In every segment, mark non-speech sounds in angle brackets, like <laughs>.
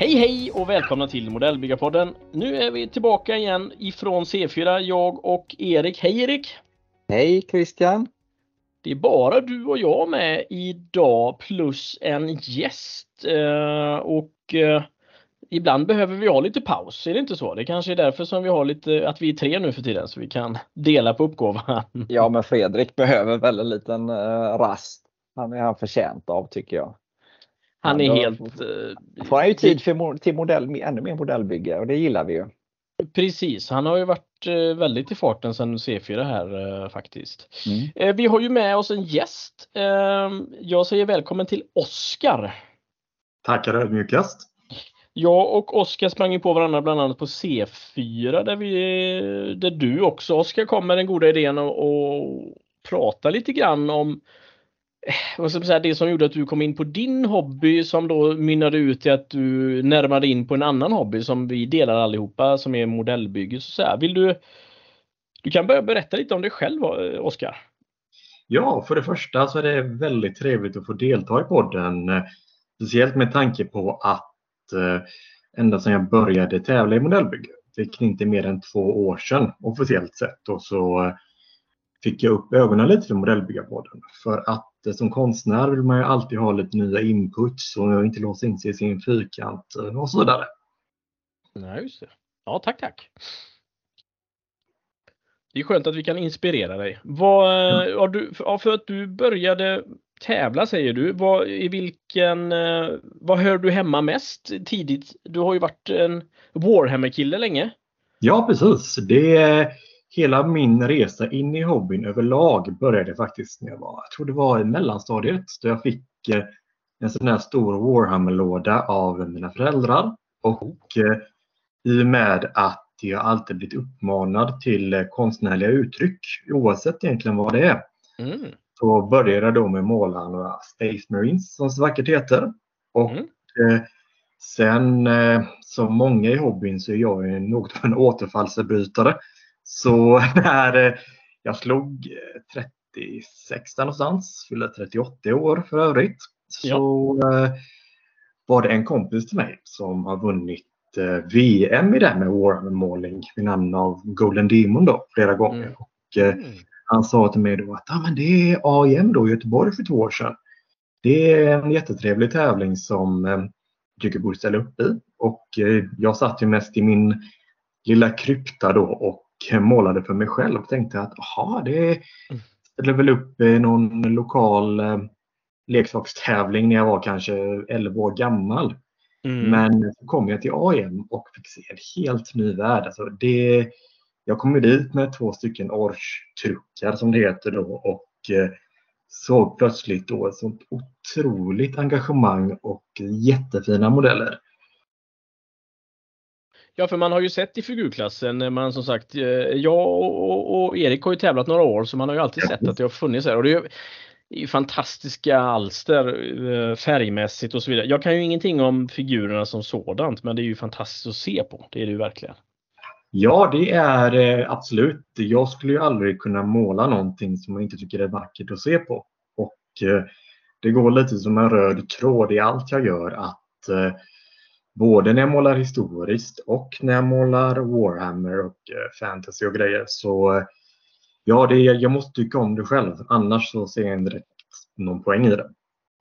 Hej hej och välkomna till Modellbyggarpodden. Nu är vi tillbaka igen ifrån C4, jag och Erik. Hej Erik! Hej Christian! Det är bara du och jag med idag plus en gäst. Eh, och eh, ibland behöver vi ha lite paus, är det inte så? Det kanske är därför som vi har lite, att vi är tre nu för tiden så vi kan <laughs> dela på uppgåvan. Ja, men Fredrik behöver väl en liten uh, rast. Han är han förtjänt av tycker jag. Han är helt... Uh, får han ju tid för, till modell, ännu mer modellbygge och det gillar vi ju. Precis, han har ju varit uh, väldigt i farten sedan C4 här uh, faktiskt. Mm. vi har ju med oss en gäst. Ehm, jag säger välkommen till Oskar. Tackar ödmjukast. Jag och Oskar sprang ju på varandra bland annat på C4 där, vi, där du också Oskar kom med den goda idén att prata lite grann om eh, vad ska man säga, det som gjorde att du kom in på din hobby som då mynnade ut i att du närmade in på en annan hobby som vi delar allihopa som är modellbygge. Så, så Vill du, du kan börja berätta lite om dig själv eh, Oskar. Ja, för det första så är det väldigt trevligt att få delta i podden. Eh, speciellt med tanke på att ända sedan jag började tävla i modellbygge, vilket inte är mer än två år sedan officiellt sett, och så fick jag upp ögonen lite för modellbyggarpodden. För att Eh, som konstnär vill man ju alltid ha lite nya inputs och inte låsa in sig i sin fyrkant eh, och så vidare. Nej, just det. Ja, tack, tack. Det är skönt att vi kan inspirera dig. Vad, mm. du, för att du började tävla säger du. Vad, i vilken, vad hör du hemma mest tidigt? Du har ju varit en Warhammer-kille länge. Ja, precis. Det hela min resa in i hobbyn överlag började faktiskt när jag var, jag tror det var i mellanstadiet, då jag fick eh, en sån här stor Warhammer-låda av mina föräldrar. Och eh, i och med att jag alltid blivit uppmanad till eh, konstnärliga uttryck, oavsett egentligen vad det är. Mm. Så började jag då med att måla några Space Marines som så vackert heter. Och mm. eh, sen som många i hobbyn så är jag något av en återfallsförbrytare. Så <laughs> när eh, jag slog 36 eh, någonstans, fyllde 38 år för övrigt, så ja. var det en kompis till mig som har vunnit VM i det här med Warhammer-målning vid namn av Golden Demon då, flera gånger. Mm. Och, mm. Han sa till mig då att ah, men det är AIM då i Göteborg för två år sedan. Det är en jättetrevlig tävling som eh, tycker borde ställa upp i. Och eh, jag satt ju mest i min lilla krypta då och målade för mig själv. Tänkte att aha, det mm. ställer väl upp någon lokal eh, leksakstävling när jag var kanske 11 år gammal. Mm. Men så kom jag till AIM och fick se en helt ny värld. Alltså det, jag kom dit med två stycken Orch-truckar som det heter då och eh, såg plötsligt då ett sånt otroligt engagemang och jättefina modeller. Ja, för man har ju sett i figurklassen, när man som sagt, eh, jag och, och, Erik har ju tävlat några år så man har ju alltid sett att det har funnits här. Och det är ju fantastiska alster eh, färgmässigt och så vidare. Jag kan ju ingenting om figurerna som sådant, men det är ju fantastiskt att se på. Det är det ju verkligen. Ja, det är eh, absolut. Jag skulle ju aldrig kunna måla någonting som jag inte tycker är vackert att se på. Och eh, det går lite som en röd tråd i allt jag gör att eh, både när jag målar historiskt och när jag målar Warhammer och eh, fantasy och grejer. Så ja, det, jag måste tycka om det själv. Annars så ser jag inte direkt någon poäng i det.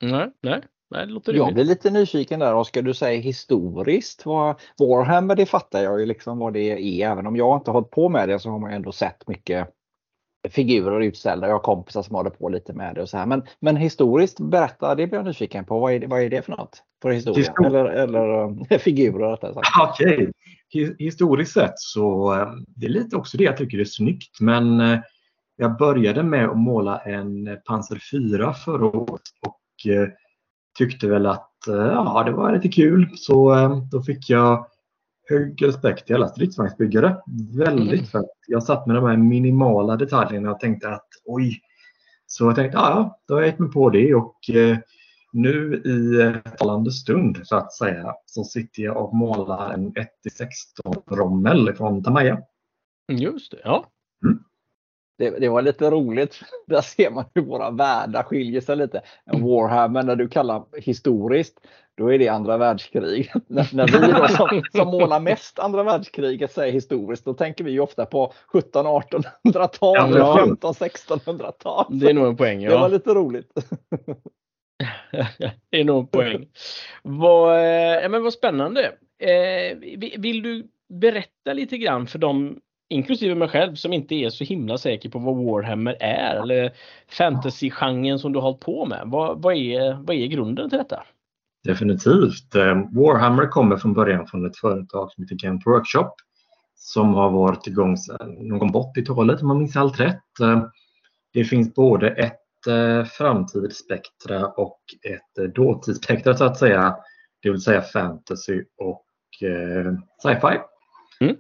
Nej, nej. Nej, det låter jag blir lite nyfiken där Oskar, du säger historiskt. Vad, Warhammer det fattar jag ju liksom vad det är. Även om jag inte har hållit på med det så har man ändå sett mycket figurer utställda. Jag har kompisar som håller på lite med det och så här. Men, men historiskt, berätta, det blir jag nyfiken på. Vad är, det, vad är det för något? För historia? Histor eller, eller äh, <laughs> figurer rättare sagt. <laughs> Okej. Okay. Historiskt sett så äh, det är lite också det jag tycker är snyggt. Men äh, jag började med att måla en Panzer 4 förra året och tyckte väl att ja, det var lite kul. Så då fick jag hög respekt till alla stridsvagnsbyggare. Väldigt mm. fett. Jag satt med de här minimala detaljerna och tänkte att oj. Så jag tänkte, ja, då har jag gett mig på det och eh, nu i eh, talande stund så att säga så sitter jag och målar en 1-16 rommel från Tamaya. Just det, ja. Det, det, var lite roligt. <laughs> Där ser man hur våra världar skiljer sig lite. En Warhammer när du kallar historiskt, då är det andra världskriget. <laughs> när, när vi då som, <laughs> som målar mest andra världskriget säger historiskt, då tänker vi ofta på 1700-1800-tal ja, eller 1500-1600-tal. Det är nog en poäng. Ja. Det var lite roligt. det är nog en poäng. Vad, eh, men vad spännande. Eh, vill du berätta lite grann för dem inklusive mig själv som inte är så himla säker på vad Warhammer är eller fantasy-genren som du har hållit på med. Vad, vad, är, vad är grunden till detta? Definitivt. Eh, Warhammer kommer från början från ett företag som heter Gent Workshop som har varit igång sedan någon gång på 80-talet om man minns allt rätt. Eh, det finns både ett eh, framtidsspektra och ett dåtidsspektra så att säga. Det vill säga fantasy och sci-fi. Mm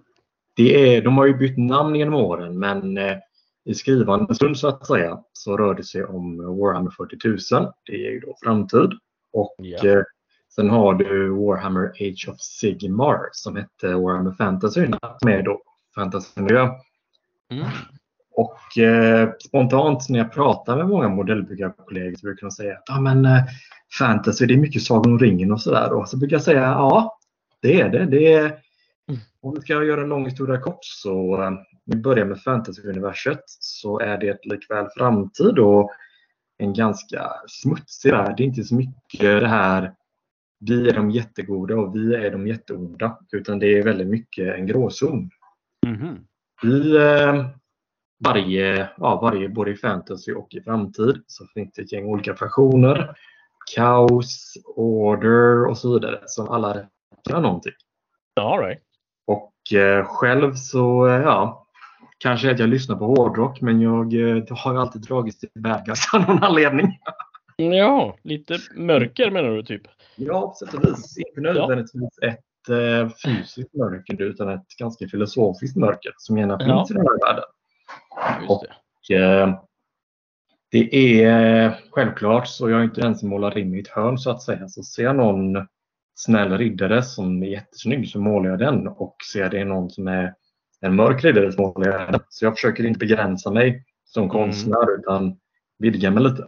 det är, de har ju bytt namn genom åren men eh, i skrivande stund så att säga så rör det sig om Warhammer 40 000. Det är ju då framtid. Och eh, sen har du Warhammer Age of Sigmar som hette Warhammer Fantasy som är då fantasymiljö. Mm. Och eh, spontant när jag pratar med många modellbyggarkollegor så brukar de säga att ah, men, eh, fantasy det är mycket Sagan om ringen och sådär. Och så brukar jag säga ja, det är det. Det är om vi ska göra en lång historia kort så eh, vi börjar med fantasyuniverset så är det likväl framtid och en ganska smutsig värld. Det är inte så mycket det här vi är de jättegoda och vi är de jätteonda utan det är väldigt mycket en gråzon. Mm. I eh, varje, ja, varje, både i fantasy och i framtid så finns det ett gäng olika fraktioner. Kaos, order och så vidare som alla gör någonting. All right. Eh, själv så, eh, ja, kanske att jag lyssnar på hårdrock men jag eh, har ju alltid dragits till bad guys av någon anledning. <laughs> Ja, lite mörker menar du typ? Ja, på sätt och vis. Inte nödvändigtvis ja. ett eh, fysiskt mörker utan ett ganska filosofiskt mörker som gärna finns ja. i den här världen. och det. Eh, det är självklart så jag är inte den som målar in i ett hörn så att säga. Så ser jag någon snäll riddare som är jättesnygg så målar jag den och ser det är någon som är en mörk riddare så målar jag den. Så jag försöker inte begränsa mig som mm. konstnär mm. utan vidga mig lite.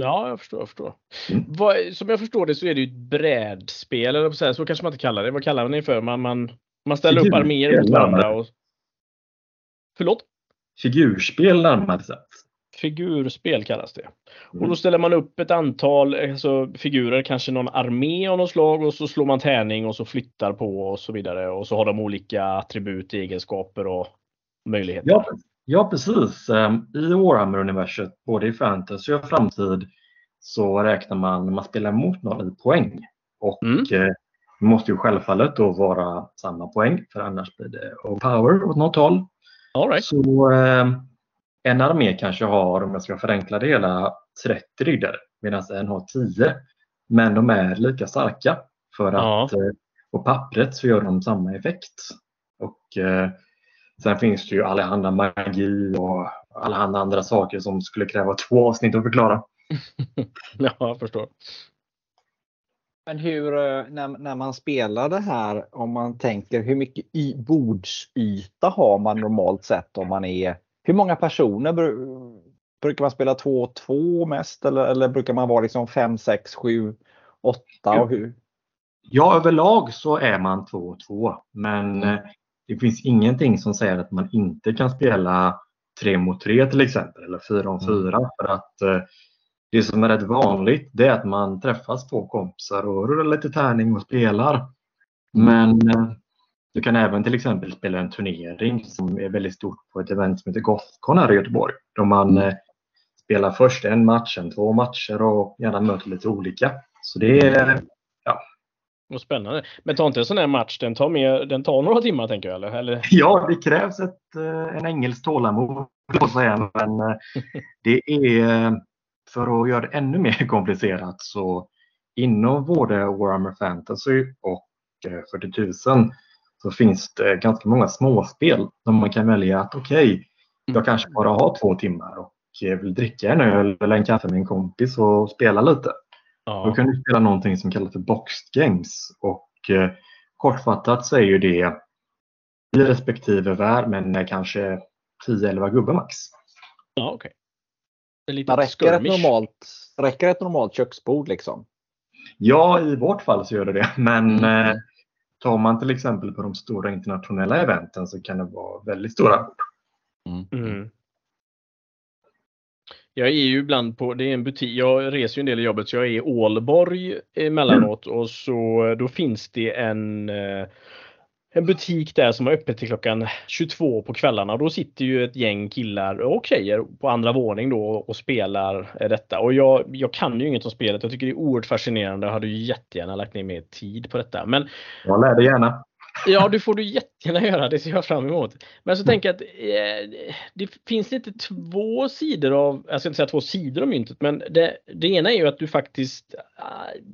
Ja, jag förstår. Jag förstår. Mm. Vad, som jag förstår det så är det ju ett brädspel, eller så, här, så kanske man inte kallar det. Vad kallar man det för? Man, man, man ställer Figurspel, upp arméer mot varandra. Och... Förlåt? Figurspel närmare. Figurspel kallas det. Och då mm. ställer man upp ett antal alltså, figurer, kanske någon armé av något slag och så slår man tärning och så flyttar på och så vidare. Och så har de olika attribut, egenskaper och möjligheter. Ja, ja precis. Ehm, I Warhammer-universet, både i fantasy och framtid, så räknar man när man spelar mot någon i poäng. Och mm. Eh, det måste ju självfallet då vara samma poäng för annars blir det power åt något håll. All right. Så ehm, en armé kanske har, om jag ska förenkla det hela, 30 riddare medan en har 10. Men de är lika starka för att ja. Eh, på pappret så gör de samma effekt. Och eh, Sen finns det ju allehanda magi och allehanda andra saker som skulle kräva <laughs> två avsnitt att förklara. <laughs> ja, jag förstår. Men hur, eh, när, när man spelar det här, om man tänker hur mycket i, bordsyta har man normalt sett om man är hur många personer brukar man spela 2-2 mest eller, eller brukar man vara liksom 5, 6, 7, 8 och hur? Ja, överlag så är man 2-2 men mm. Eh, det finns ingenting som säger att man inte kan spela 3 mot 3 till exempel eller 4 mot 4 mm. för att eh, det som är rätt vanligt det är att man träffas två kompisar och rullar lite tärning och spelar. Mm. Men eh, du kan även till exempel spela en turnering som är väldigt stort på ett event som heter Gothcon här i Göteborg. Då man mm. eh, spelar först en match, en två matcher och gärna möter lite olika. Så det är, ja. Vad spännande. Men tar inte en sån här match, den tar, mer, den tar några timmar tänker jag? Eller? eller? <laughs> Ja, det krävs ett, eh, en engelsk tålamod säga. Men eh, <laughs> det är för att göra det ännu mer <laughs> komplicerat så inom både Warhammer Fantasy och 40 000 så finns det ganska många småspel där man kan välja att okej, okay, jag mm. kanske bara har två timmar och vill dricka en öl eller en kaffe med en kompis och spela lite. Ja. Då kan du spela någonting som kallas för boxed games och eh, kortfattat så är ju det respektive värld men kanske 10-11 gubbar max. Ja, okej. Okay. Men räcker ett, normalt, räcker ett normalt köksbord liksom? Ja, i vårt fall så gör det det. Men mm. eh, tar man till exempel på de stora internationella eventen så kan det vara väldigt stora bord. Mm. Mm. Jag är ju ibland på, det är en butik, jag reser ju en del i jobbet så jag är i Ålborg emellanåt och så då finns det en eh, en butik där som har öppet till klockan 22 på kvällarna. Då sitter ju ett gäng killar och tjejer på andra våning då och spelar eh, detta. Och jag, jag kan ju inget om spelet. Jag tycker det är oerhört fascinerande. Jag hade ju jättegärna lagt ner mer tid på detta. Men, jag lär dig gärna. Ja, det får du jättegärna göra. Det ser jag fram emot. Men så tänker jag att eh, det finns inte två sidor av, jag ska inte säga två sidor av myntet, men det, det ena är ju att du faktiskt äh,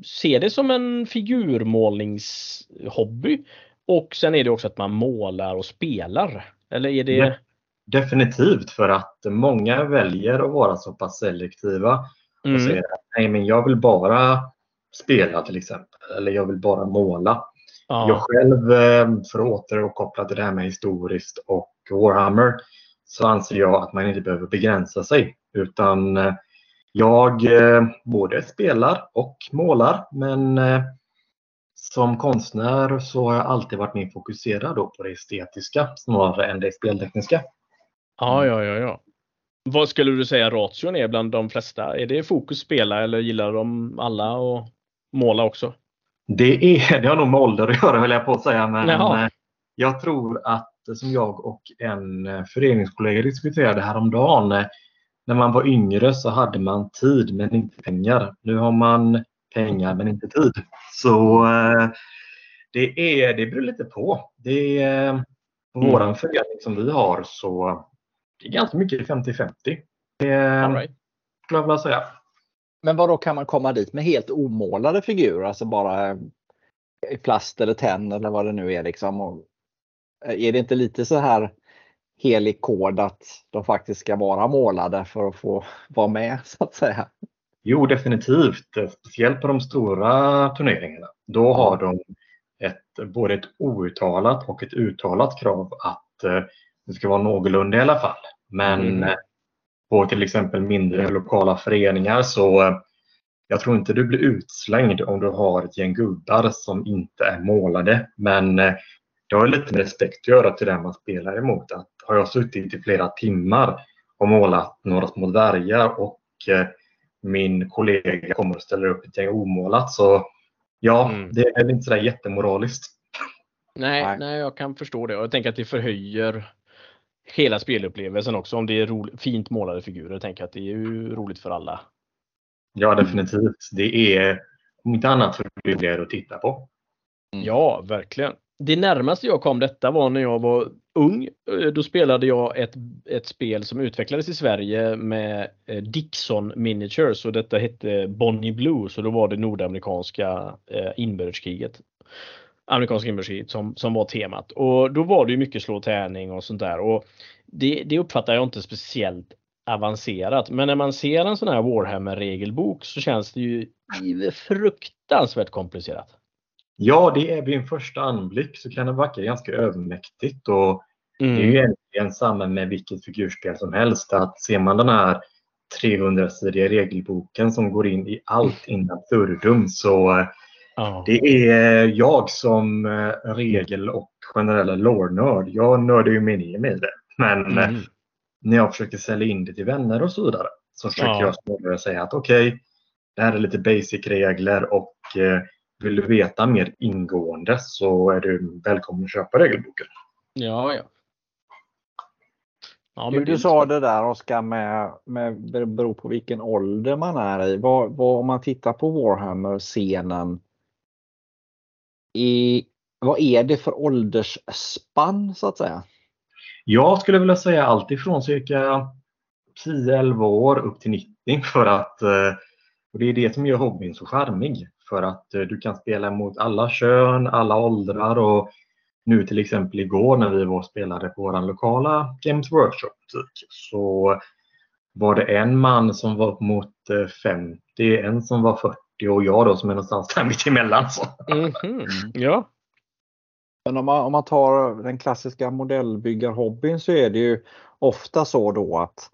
ser det som en figurmålningshobby. Och sen är det också att man målar och spelar. Eller är det? Definitivt för att många väljer att vara så pass selektiva och mm. säger att nej men jag vill bara spela till exempel eller jag vill bara måla. Ja. Jag själv, eh, för att återkoppla till det här med historiskt och Warhammer, så anser jag att man inte behöver begränsa sig utan eh, jag eh, både spelar och målar men som konstnär så har jag alltid varit mer fokuserad då på det estetiska snarare än det speltekniska. Ja, ja, ja, ja. Vad skulle du säga ration är bland de flesta? Är det fokus spela eller gillar de alla och måla också? Det, är, det har nog med ålder att göra höll jag på att säga. Men Jaha. Eh, jag tror att som jag och en eh, föreningskollega diskuterade häromdagen. Eh, när man var yngre så hade man tid men inte pengar. Nu har man pengar men inte tid. Så eh, det, är, det beror lite på. Det är, på mm. våran förening som vi har så det är ganska mycket 50-50. Det right. skulle jag vilja säga. Men vad då kan man komma dit med helt omålade figurer? Alltså bara i plast eller tenn eller vad det nu är liksom. Och eh, är det inte lite så här helig kod att de faktiskt ska vara målade för att få vara med så att säga? Jo, definitivt. Speciellt på de stora turneringarna. Då har de ett, både ett outtalat och ett uttalat krav att eh, det ska vara någorlunda i alla fall. Men mm. Eh, på till exempel mindre lokala föreningar så eh, jag tror inte du blir utslängd om du har ett gäng gubbar som inte är målade. Men det har lite med respekt att göra till den man spelar emot. Att har jag suttit i flera timmar och målat några små dvärgar och min kollega kommer och ställer upp ett gäng omålat. Så ja, mm. det är inte sådär jättemoraliskt. Nej, nej, nej, jag kan förstå det. Och jag tänker att det förhöjer hela spelupplevelsen också. Om det är ro, fint målade figurer. Jag tänker att det är ju roligt för alla. Ja, definitivt. Det är om inte annat för roligare att titta på. Mm. Ja, verkligen. Det närmaste jag kom detta var när jag var ung. Eh, då spelade jag ett, ett spel som utvecklades i Sverige med eh, Dixon Miniatures och detta hette Bonnie Blue så då var det nordamerikanska eh, inbördeskriget. Amerikanska inbördeskriget som, som var temat och då var det ju mycket slå tärning och sånt där och det, det uppfattar jag inte speciellt avancerat men när man ser en sån här Warhammer regelbok så känns det ju <laughs> fruktansvärt komplicerat. Ja, det är vid en första anblick så kan det verka ganska övermäktigt och mm. det är ju egentligen samma med vilket figurspel som helst. Att ser man den här 300-sidiga regelboken som går in i allt in absurdum så oh. det är jag som eh, regel och generella lore-nörd. Jag nördar ju mig ner med det. Men mm. när jag försöker sälja in det till vänner och så vidare så försöker oh. jag snarare säga att okej, okay, det här är lite basic regler och eh, vill du veta mer ingående så är du välkommen att köpa regelboken. Ja, ja. ja men du sa det där Oskar med, med beror på vilken ålder man är i. Vad, vad, om man tittar på Warhammer-scenen. I, vad är det för åldersspann så att säga? Jag skulle vilja säga allt ifrån cirka 10-11 år upp till 90 för att eh, och det är det som gör hobbyn så charmig. För att eh, du kan spela mot alla kön, alla åldrar och nu till exempel igår när vi var och spelade på vår lokala Games Workshop-butik så var det en man som var upp mot 50, eh, en som var 40 och jag då som är någonstans där mitt emellan. Så. Mm -hmm. Ja. Men om man, om man tar den klassiska modellbyggarhobbyn så är det ju ofta så då att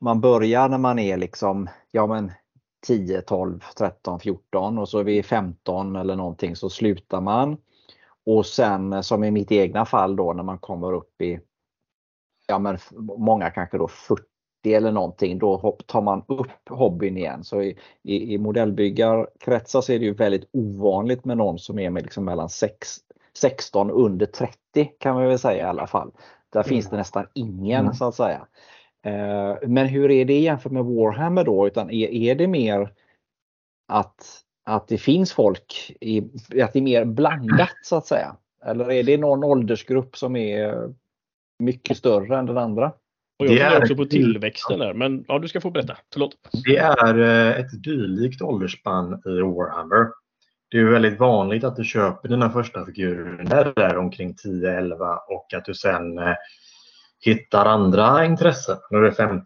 man börjar när man är liksom ja men 10, 12, 13, 14 och så är vi 15 eller någonting så slutar man. Och sen som i mitt egna fall då när man kommer upp i ja men många kanske då 40 eller någonting, då tar man upp hobbyn igen. Så i, i, i modellbyggarkretsar så är det ju väldigt ovanligt med någon som är med liksom mellan 6, 16 under 30 kan man väl säga i alla fall. Där mm. finns det nästan ingen mm. så att säga. Eh, men hur är det jämfört med Warhammer då? Utan är, är det mer att, att det finns folk, i, att det är mer blandat så att säga? Eller är det någon åldersgrupp som är mycket större än den andra? Och jag funderar också på tillväxten där, men ja, du ska få berätta. Förlåt. Det är eh, ett dylikt åldersspann i Warhammer. Det är väldigt vanligt att du köper dina första figurer där omkring 10-11 och att du sen eh, hittar andra intressen när du är 15-16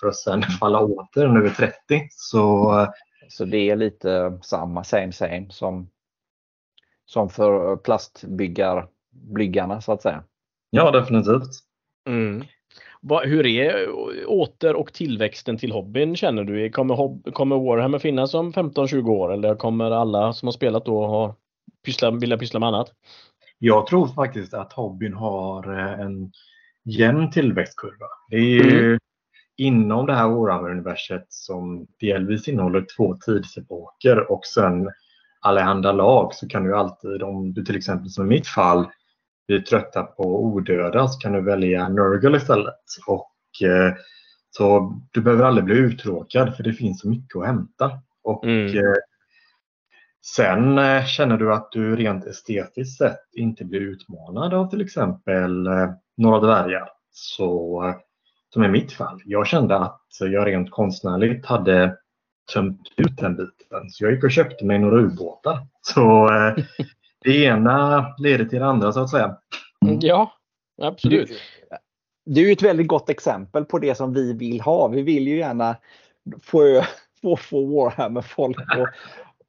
för att sen falla åter när du är 30. Så, så det är lite samma same same som, som för plastbyggarna så att säga? Ja, definitivt. Mm. Hur är åter och tillväxten till hobbyn känner du? Kommer, hob kommer Warhammer finnas om 15-20 år eller kommer alla som har spelat då ha pyssla, vilja pyssla med annat? Jag tror faktiskt att hobbyn har eh, en jämn tillväxtkurva. Det är ju mm. inom det här Warhammer-universet som delvis innehåller två tidsepoker och sen allehanda lag så kan du alltid, om du till exempel som i mitt fall blir trötta på odöda så kan du välja Nurgle istället. Och, eh, så du behöver aldrig bli uttråkad för det finns så mycket att hämta. Och, mm. eh, sen eh, känner du att du rent estetiskt sett inte blir utmanad av till exempel eh, några dvärgar. Så, eh, som i mitt fall. Jag kände att jag rent konstnärligt hade tömt ut den biten. Så jag gick och köpte mig några ubåtar. Så eh, det ena leder till det andra så att säga. Mm. Ja, absolut. Det är ju ett väldigt gott exempel på det som vi vill ha. Vi vill ju gärna få, få, få Warhammer-folk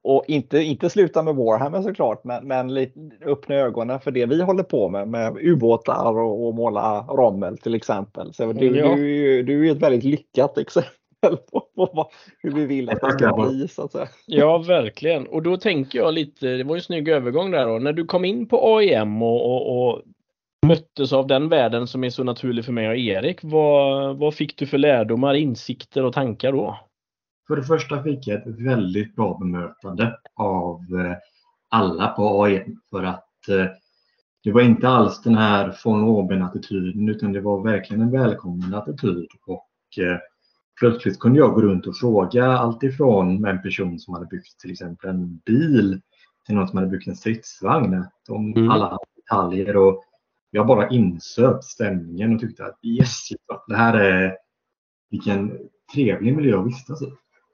och inte, inte sluta med Warhammer såklart, men, men lite, öppna ögonen för det vi håller på med, med ubåtar och, och måla rommel till exempel. Så du, ja. du, du är ett väldigt lyckat exempel på, på hur vi vill att det ska bli. Så att säga. Ja, verkligen. Och då tänker jag lite, det var ju en snygg övergång där då, när du kom in på AIM och, och, och möttes av den världen som är så naturlig för mig och Erik. Vad, vad fick du för lärdomar, insikter och tankar då? För det första fick jag ett väldigt bra bemötande av eh, alla på AIM för att eh, det var inte alls den här von oben attityden utan det var verkligen en välkommen attityd. Och eh, plötsligt kunde jag gå runt och fråga alltifrån en person som hade byggt till exempel en bil till någon som hade byggt en stridsvagn. Om mm. alla detaljer och jag bara insöp stämningen och tyckte att yes, det här är vilken trevlig miljö att vistas i.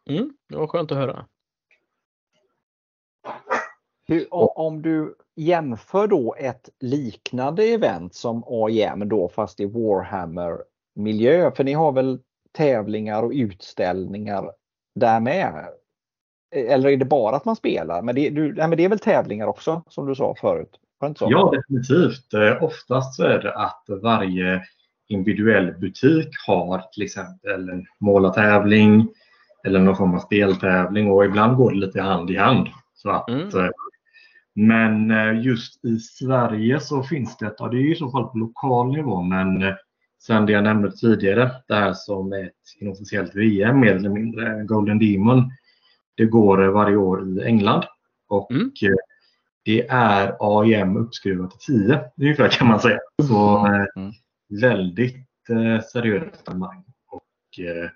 Mm, det var skönt att höra. Hur, om du jämför då ett liknande event som AIM då fast i Warhammer miljö, för ni har väl tävlingar och utställningar där med? Eller är det bara att man spelar? Men det, du, nej, men det är väl tävlingar också som du sa förut? Ja, definitivt. Eh, oftast så är det att varje individuell butik har till exempel en målartävling eller någon form av speltävling och ibland går det lite hand i hand. Så att, mm. Eh, men eh, just i Sverige så finns det, ja, det är i så fall på lokal nivå, men Sen det jag nämnde tidigare, det här som är ett inofficiellt VM mer eller mindre, Golden Demon. Det går varje år i England och mm. Eh, det är AIM uppskruvat till 10 ungefär kan man säga. Så mm. Eh, mm. väldigt eh, seriöst arrangemang. Och eh,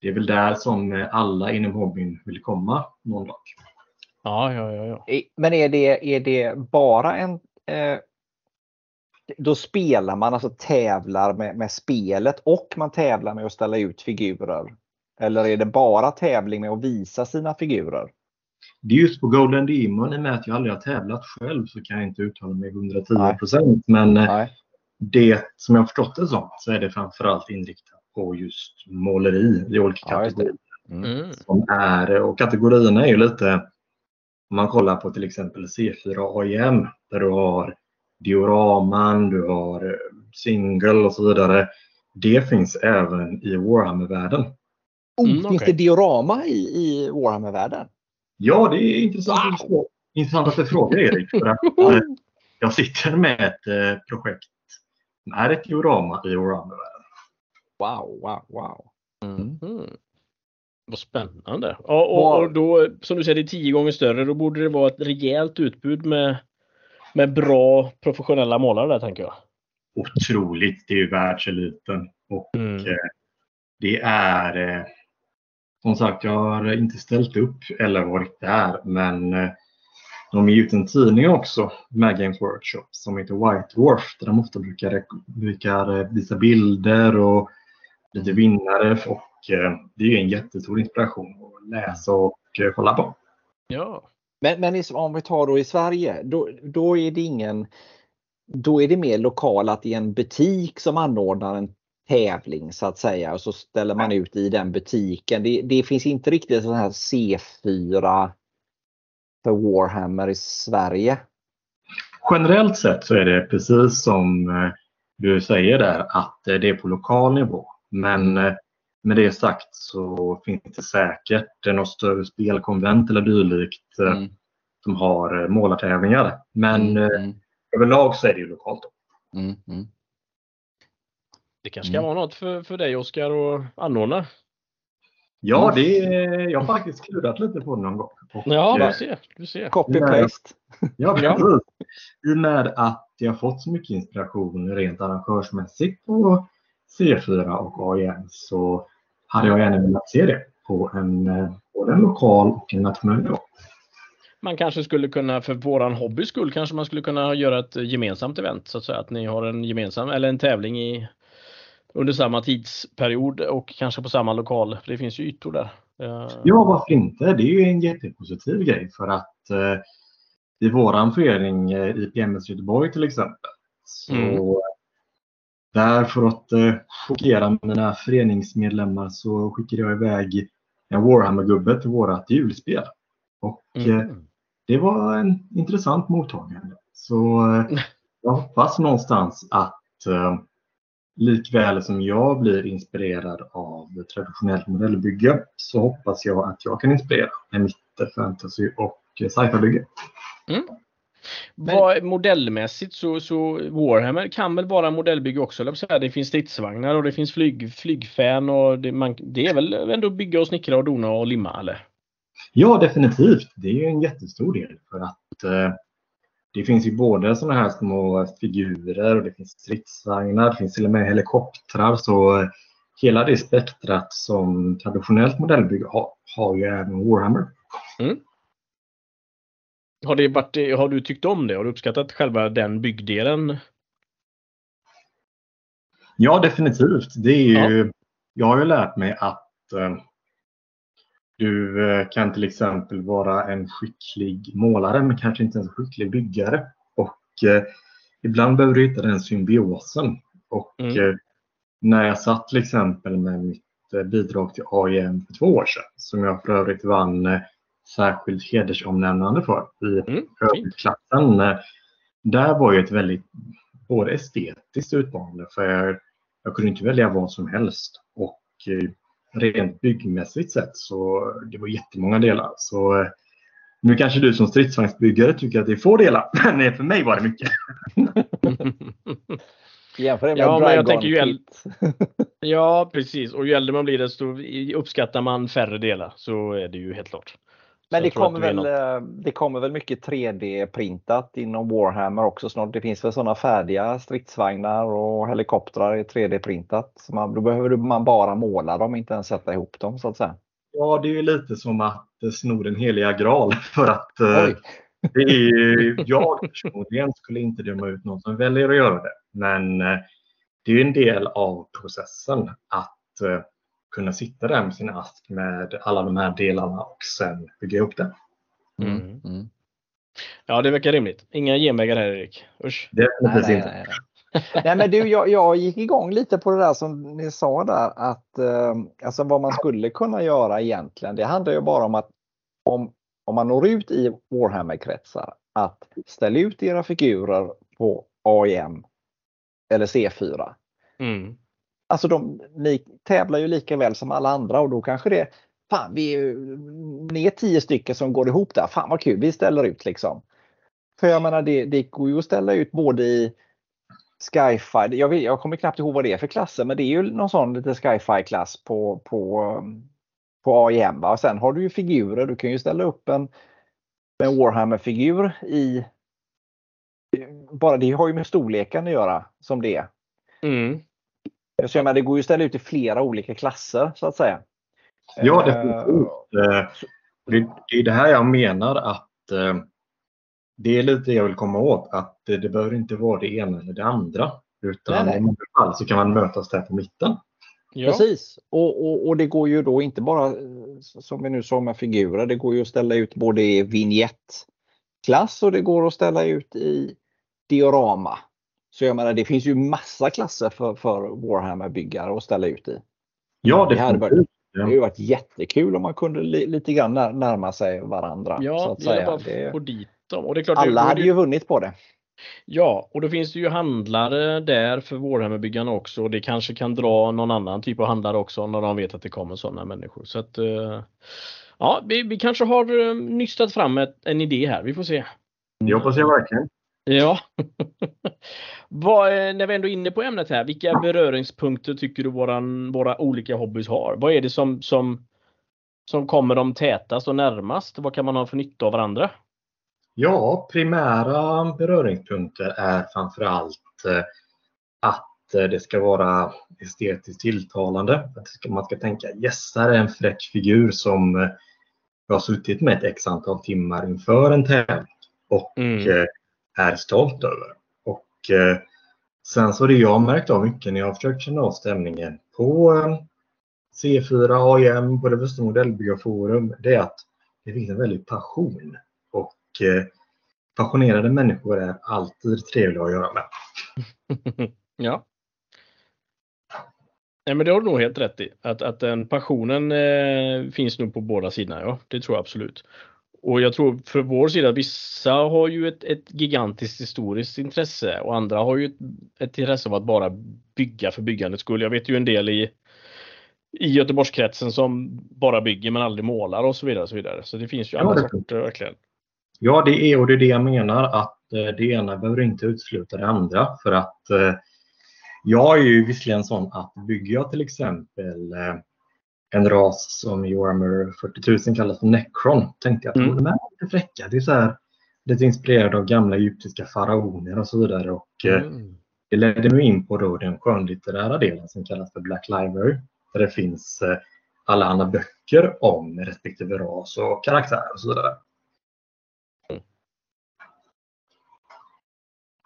det är väl där som alla inom hobbyn vill komma någon dag. Ja, ja, ja, ja. Men är det, är det bara en eh, då spelar man, alltså tävlar med, med spelet och man tävlar med att ställa ut figurer. Eller är det bara tävling med att visa sina figurer? Det är just på Golden Demon, i och med att jag aldrig har tävlat själv så kan jag inte uttala mig 110 procent. Men eh, Nej. det som jag har förstått det som så är det framförallt inriktat på just måleri i olika kategorier. Mm. mm. Som är, och kategorierna är ju lite om man kollar på till exempel C4 AIM där du har dioraman, du har single och så vidare. Det finns även i Warhammer-världen. Oh, Mm, finns det diorama i, i Warhammer-världen? Ja, det är intressant, att du frå- intressant att du frågar Erik. För att, <laughs> eh, jag sitter med ett eh, projekt som är ett diorama i Warhammer-världen. Wow, wow, wow. Mm. Vad spännande. Ja, och, och då, som du säger, det är tio gånger större. Då borde det vara ett rejält utbud med, med bra professionella målare där tänker jag. Otroligt, det är ju världseliten. Och Mm. eh, det är eh, som sagt, jag har inte ställt upp eller varit där, men eh, de ger ut en tidning också med Games Workshop som heter White Dwarf där de ofta brukar, brukar eh, visa bilder och lite vinnare och eh, det är ju en jättestor inspiration att läsa och eh, kolla på. Ja. Men, men om vi tar då i Sverige, då, då är det ingen då är det mer lokalt att det är en butik som anordnar en tävling så att säga och så ställer man ut i den butiken. Det, det finns inte riktigt sån här C4 för Warhammer i Sverige. Generellt sett så är det precis som eh, du säger där att eh, det är på lokal nivå. Men eh, med det sagt så finns det säkert eh, något större spelkonvent eller dylikt eh, Mm, som har målartävlingar. Men mm, mm, överlag så är det ju lokalt. Då. mm, mm. Det kanske Mm. vara något för, för dig Oskar att anordna. Ja, det är, jag har faktiskt klurat lite på det någon gång. Och, Ja, du ser. Du ser. Copy-paste. Ja, Ja. <laughs> precis. I och med att jag har fått så mycket inspiration rent arrangörsmässigt på C4 och AIM så hade jag gärna velat se det på en, eh, både en lokal och en nationell nivå. Man kanske skulle kunna, för våran hobbys skull, kanske man skulle kunna göra ett gemensamt event så att säga. Att ni har en gemensam, eller en tävling i under samma tidsperiod och kanske på samma lokal. För det finns ju ytor där. Eh, Ja, varför inte? Det är ju en jättepositiv grej för att eh, i våran förening eh, IPMS Göteborg till exempel så Mm. Där för att eh, chockera mina föreningsmedlemmar så skickade jag iväg en Warhammer-gubbe till vårat julspel. Och eh, Mm. det var en intressant mottagande. Så eh, <laughs> jag hoppas någonstans att eh, likväl som jag blir inspirerad av traditionellt modellbygge så hoppas jag att jag kan inspirera med mitt fantasy och eh, Vad, modellmässigt så, så Warhammer kan väl vara modellbygge också. Det finns stridsvagnar och det finns flyg, flygfän och det, man, det är väl ändå bygga och snickra och dona och limma eller? Ja, definitivt. Det är ju en jättestor del för att eh, det finns ju både sådana här små figurer och det finns stridsvagnar, det finns till och med helikoptrar. Så eh, hela det spektrat som traditionellt modellbygge har, har ju även Warhammer. Har, det varit, har du tyckt om det? Har du uppskattat själva den byggdelen? Ja, definitivt. Det är ju, Jag har ju lärt mig att eh, du eh, kan till exempel vara en skicklig målare men kanske inte en skicklig byggare. Och eh, ibland behöver du hitta den symbiosen. Och Mm. eh, när jag satt till exempel med mitt eh, bidrag till AIM för två år sedan som jag för övrigt vann särskilt hedersomnämnande för i Mm, Där var ju ett väldigt både estetiskt utmanande för jag, kunde inte välja vad som helst och eh, rent byggmässigt sett så det var jättemånga delar. Så eh, nu kanske du som stridsvagnsbyggare tycker att det är få delar, <laughs> men för mig var det mycket. <laughs> Jämför det med Ja, men jag tänker ju äl- Kit. <laughs> ja, precis. Och ju äldre man blir desto uppskattar man färre delar. Så är det ju helt klart. Men det kommer, väl, något- eh, det kommer väl mycket 3D-printat inom Warhammer också snart. Det finns väl sådana färdiga stridsvagnar och helikoptrar i 3D-printat. Så man, då behöver man bara måla dem, inte ens sätta ihop dem så att säga. Ja, det är ju lite som att eh, sno den heliga graal <laughs> för att eh, Oj. <laughs> det är ju, jag personligen skulle inte döma ut någon som väljer att göra det. Men det är ju en del av processen att kunna sitta där med sin ask med alla de här delarna och sen bygga upp det. Mm. Mm. Ja, det verkar rimligt. Inga genvägar här Erik. Usch. Definitivt nej, inte. nej, nej. <laughs> nej men du, jag, jag gick igång lite på det där som ni sa där att eh, alltså vad man skulle kunna göra egentligen. Det handlar ju bara om att om, om man når ut i Warhammer-kretsar att ställa ut era figurer på AIM eller C4. Mm. Alltså de, ni tävlar ju lika väl som alla andra och då kanske det Fan, vi är, ni är tio stycken som går ihop där. Fan vad kul, vi ställer ut liksom. För jag menar det, det går ju att ställa ut både i Skyfi, jag, vet, jag kommer knappt ihåg vad det är för klasser, men det är ju någon sån lite Skyfi-klass på, på, på AIM. Va? Och sen har du ju figurer, du kan ju ställa upp en, en Warhammer-figur i bara det har ju med storleken att göra som det är. Mm. Så jag menar, det går ju att ställa ut i flera olika klasser så att säga. Ja, Eh, definitivt. Eh, Det, det är det här jag menar att eh, det är lite det jag vill komma åt. Att det, det behöver inte vara det ena eller det andra. Utan Nej, nej. i många fall så kan man mötas där på mitten. Ja. Precis. Och, och, och det går ju då inte bara eh, som vi nu sa med figurer. Det går ju att ställa ut både i vignettklass och det går att ställa ut i diorama. Så jag menar det finns ju massa klasser för, för Warhammer-byggare att ställa ut i. Ja, Det hade definitivt. Det hade ju varit jättekul om man kunde li, lite grann när- närma sig varandra. så Ja, att det är säga. bara Det, att få dit dem. Och det är klart, alla det, hade det, ju vunnit på det. Ja, och då finns det ju handlare där för Warhammer-byggarna också. Och det kanske kan dra någon annan typ av handlare också när de vet att det kommer sådana människor. Så att eh, ja, vi, vi kanske har eh, nystat fram ett, en idé här. Vi får se. Det hoppas jag verkligen. Ja. <laughs> Vad, eh, när vi ändå är inne på ämnet här, vilka beröringspunkter tycker du våran, våra olika hobbys har? Vad är det som, som, som kommer dem tätast och närmast? Vad kan man ha för nytta av varandra? Ja, primära beröringspunkter är framförallt eh, att eh, det ska vara estetiskt tilltalande. Att man ska tänka yes, här är en fräck figur som jag har suttit med ett x antal timmar inför en tävling och Mm är stolt över. Och eh, Sen så det jag har märkt av mycket när jag har försökt känna av stämningen på eh, C4, AIM, på det Västra modellbyggarforum, det är att det finns en väldig passion. Och eh, passionerade människor är alltid trevliga att göra med. <laughs> ja. Nej, men det har du nog helt rätt i. Att, att den passionen eh, finns nog på båda sidorna. Ja, det tror jag absolut. Och jag tror för vår sida, vissa har ju ett, ett gigantiskt historiskt intresse och andra har ju ett, ett intresse av att bara bygga för byggandets skull. Jag vet ju en del i, i Göteborgskretsen som bara bygger men aldrig målar och så vidare. Och så, vidare. så det finns ju Ja, det- sorter verkligen. Ja, det är och det är det jag menar att eh, det ena behöver inte utesluta det andra. För att eh, jag är ju visserligen sån att bygger jag till exempel eh, en ras som Warhammer 40 000 kallas för Necron. Tänkte jag att Mm. de är lite fräcka. Det är så här, lite inspirerad av gamla egyptiska faraoner och så vidare. Och, eh, Mm. Det ledde mig in på då den skönlitterära delen som kallas för Black Library. Där det finns eh, alla andra böcker om respektive ras och karaktär och så vidare.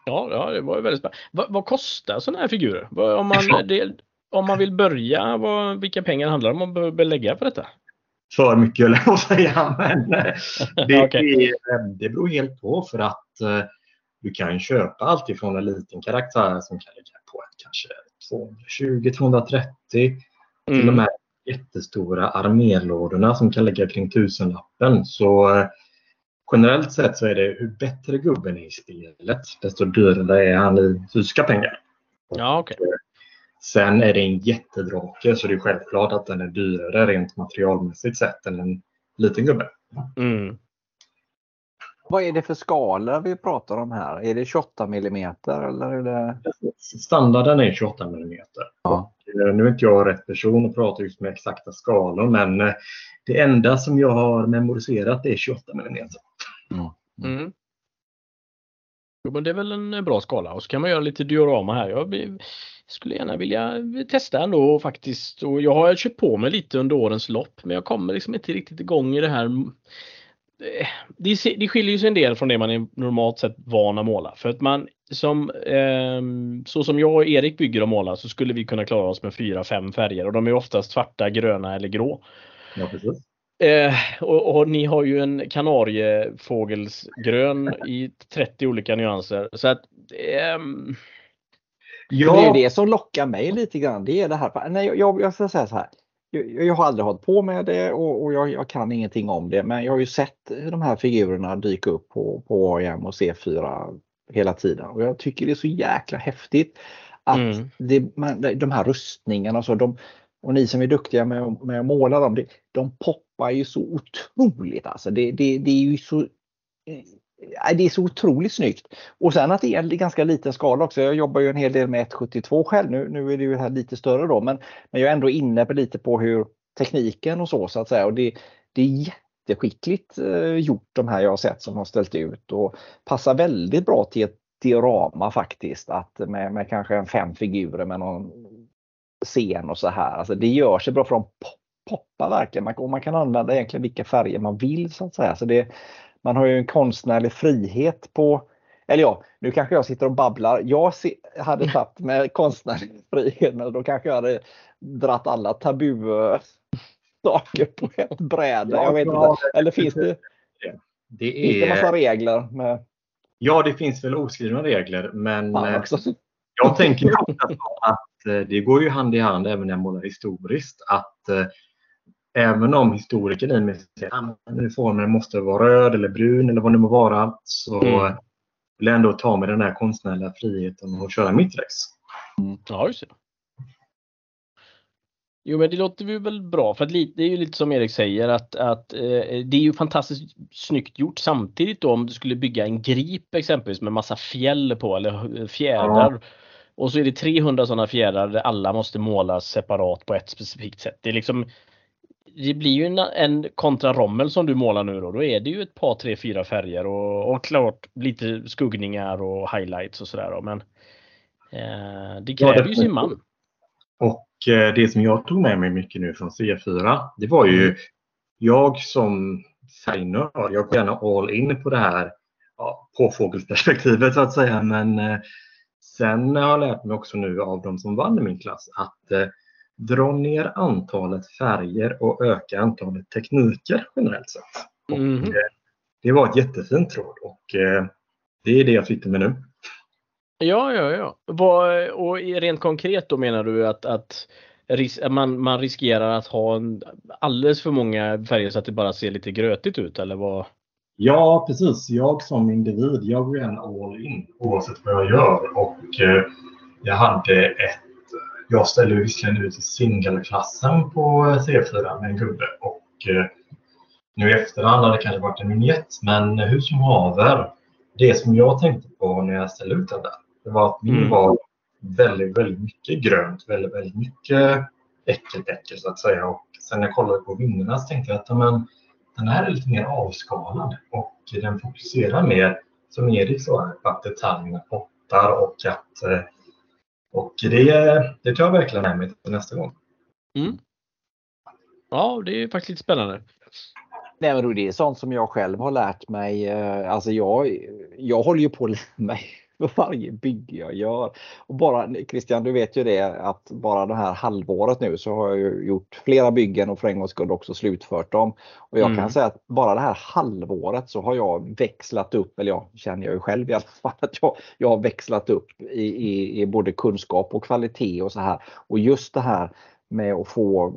Ja, ja, det var väldigt spännande. Vad, vad kostar sådana här figurer? Om, man, <laughs> det, om man vill börja, vad, vilka pengar handlar det om man behöver lägga på detta? för mycket höll jag att säga. <laughs> Men eh, det, <laughs> Okej. är, eh, det beror helt på för att eh, du kan köpa allt ifrån en liten karaktär som kan ligga på kanske 220-230 till de Mm. här jättestora armélådorna som kan ligga kring tusenlappen. Så generellt sett så är det hur bättre gubben är i spelet desto dyrare är han i fysiska pengar. Ja, okej. Sen är det en jättedrake så det är självklart att den är dyrare rent materialmässigt sett än en liten gubbe. Mm. Vad är det för skalor vi pratar om här? Är det 28 mm eller är det? Standarden är 28 mm. Ja. Nu är inte jag rätt person att prata just med exakta skalor men eh, det enda som jag har memoriserat är 28 mm. Mm. Jo, men det är väl en bra skala och så kan man göra lite diorama här. Jag skulle gärna vilja testa ändå faktiskt och jag har köpt på mig lite under årens lopp men jag kommer liksom inte riktigt igång i det här. Eh, Det, det skiljer sig en del från det man är normalt sett van att måla för att man som ehm, så som jag och Erik bygger och målar så skulle vi kunna klara oss med fyra, fem färger och de är oftast svarta, gröna eller grå. Ja, precis. Eh, och, och ni har ju en kanariefågelsgrön i 30 olika nyanser. Så att ehm, Det är Ja, det som lockar mig lite grann. Det är det här. Nej, jag, jag, jag ska säga så här. jag, jag har aldrig hållit på med det och, och jag, jag, kan ingenting om det men jag har ju sett de här figurerna dyka upp på, på AIM och C4 hela tiden och jag tycker det är så jäkla häftigt att mm. det, man, de här rustningarna och så, de, och ni som är duktiga med, med att måla dem, det, de poppar ju så otroligt alltså. Det, det, det är ju så det är så otroligt snyggt. Och sen att det är en ganska liten skala också. Jag jobbar ju en hel del med 1.72 själv. Nu, nu är det ju här lite större då, men, men jag är ändå inne på lite på hur tekniken och så så att säga. Och det, det är jätteskickligt eh, gjort de här jag har sett som har ställt ut och passar väldigt bra till ett diorama faktiskt. Att med, med kanske en fem figurer med någon scen och så här. Alltså det gör sig bra för de poppar verkligen. Man, och man kan använda egentligen vilka färger man vill så att säga. Så det, man har ju en konstnärlig frihet på eller ja, nu kanske jag sitter och babblar. Jag hade <laughs> tagit med konstnärlig frihet, men då kanske jag hade dratt alla tabu saker på ett bräde. jag vet inte. Eller finns det, det är... finns det massa regler? Med... Ja, det finns väl oskrivna regler, men ja, jag tänker att eh, det går ju hand i hand även när jag målar historiskt. Att eh, även om historikern i mig säger att uniformen måste vara röd eller brun eller vad det må vara så mm. vill jag ändå ta med den här konstnärliga friheten och köra mitt race. Mm. Ja, just det. Jo men det låter väl bra för att det är ju lite som Erik säger att, att eh, det är ju fantastiskt snyggt gjort samtidigt då om du skulle bygga en grip exempelvis med massa fjäll på eller fjädrar. Ja. Och så är det 300 sådana fjädrar där alla måste målas separat på ett specifikt sätt. Det är liksom det blir ju en, en kontra Rommel som du målar nu då. Då är det ju ett par, tre, fyra färger och, och klart lite skuggningar och highlights och sådär. Men eh, det kräver ja, det, ju sin man. Och eh, det som jag tog med mig mycket nu från C4, det var ju mm. jag som färgnörd, jag går gärna all in på det här ja, påfågelsperspektivet så att säga. Men eh, sen har jag lärt mig också nu av de som vann i min klass att eh, dra ner antalet färger och öka antalet tekniker generellt sett. Mm. Och, eh, det var ett jättefint råd och eh, det är det jag sitter med nu. Ja, ja, ja. och rent konkret då menar du att, att man, man riskerar att ha en, alldeles för många färger så att det bara ser lite grötigt ut eller vad? Ja, precis. Jag som individ, jag går gärna all in oavsett vad jag gör och eh, jag hade ett jag ställde visserligen ut i singelklassen på C4 med en gubbe och eh, nu i efterhand har det kanske varit en vignett, men hur som haver, det som jag tänkte på när jag ställde ut den där, det var att min mm. var väldigt, väldigt mycket grönt, väldigt, väldigt mycket äckel-äckel så att säga. Och sen när jag kollade på vingarna så tänkte jag att men, den här är lite mer avskalad och den fokuserar mer, som Erik sa, på att detaljerna pottar och att eh, och det, det tar jag verkligen med mig till nästa gång. Mm. Ja, det är faktiskt lite spännande. Nej, men det är sånt som jag själv har lärt mig. Eh, alltså jag, jag håller ju på att lära mig för varje bygge jag gör. Och bara, Christian, du vet ju det att bara det här halvåret nu så har jag gjort flera byggen och för en gångs skull också slutfört dem. Och jag mm. kan säga att bara det här halvåret så har jag växlat upp, eller jag känner jag ju själv i alla fall, att jag, jag har växlat upp i, i, i både kunskap och kvalitet och så här. Och just det här med att få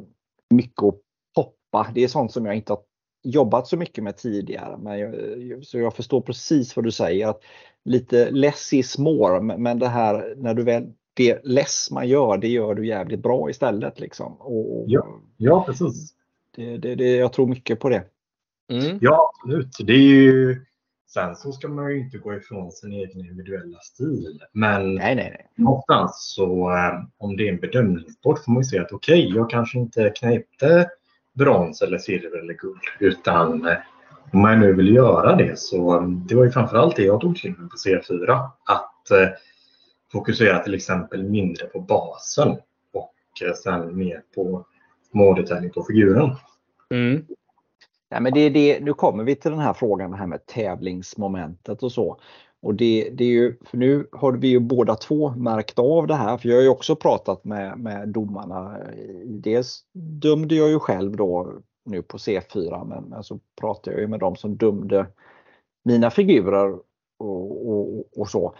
mycket att poppa, det är sånt som jag inte har jobbat så mycket med tidigare. Men jag, så jag förstår precis vad du säger. att Lite less is more, men det här när du väl det less man gör, det gör du jävligt bra istället. Liksom. Och, ja, ja, precis. Det, det, det, jag tror mycket på det. Mm. Ja, absolut. Det är ju, sen så ska man ju inte gå ifrån sin egen individuella stil. Men nej, nej, nej. någonstans så eh, om det är en bedömningssport får man ju säga att okej, okay, jag kanske inte knäppte brons eller silver eller guld. Utan eh, om man nu vill göra det så det var ju framförallt det jag tog till mig på C4. Att eh, fokusera till exempel mindre på basen och eh, sen mer på smådetaljer på figuren. Mm. Ja, men det är det, nu kommer vi till den här frågan det här med tävlingsmomentet och så. Och det, det är ju, för nu har vi ju båda två märkt av det här, för jag har ju också pratat med, med domarna. Dels dömde jag ju själv då nu på C4 men, men så pratade jag ju med dem som dömde mina figurer och, och, och så.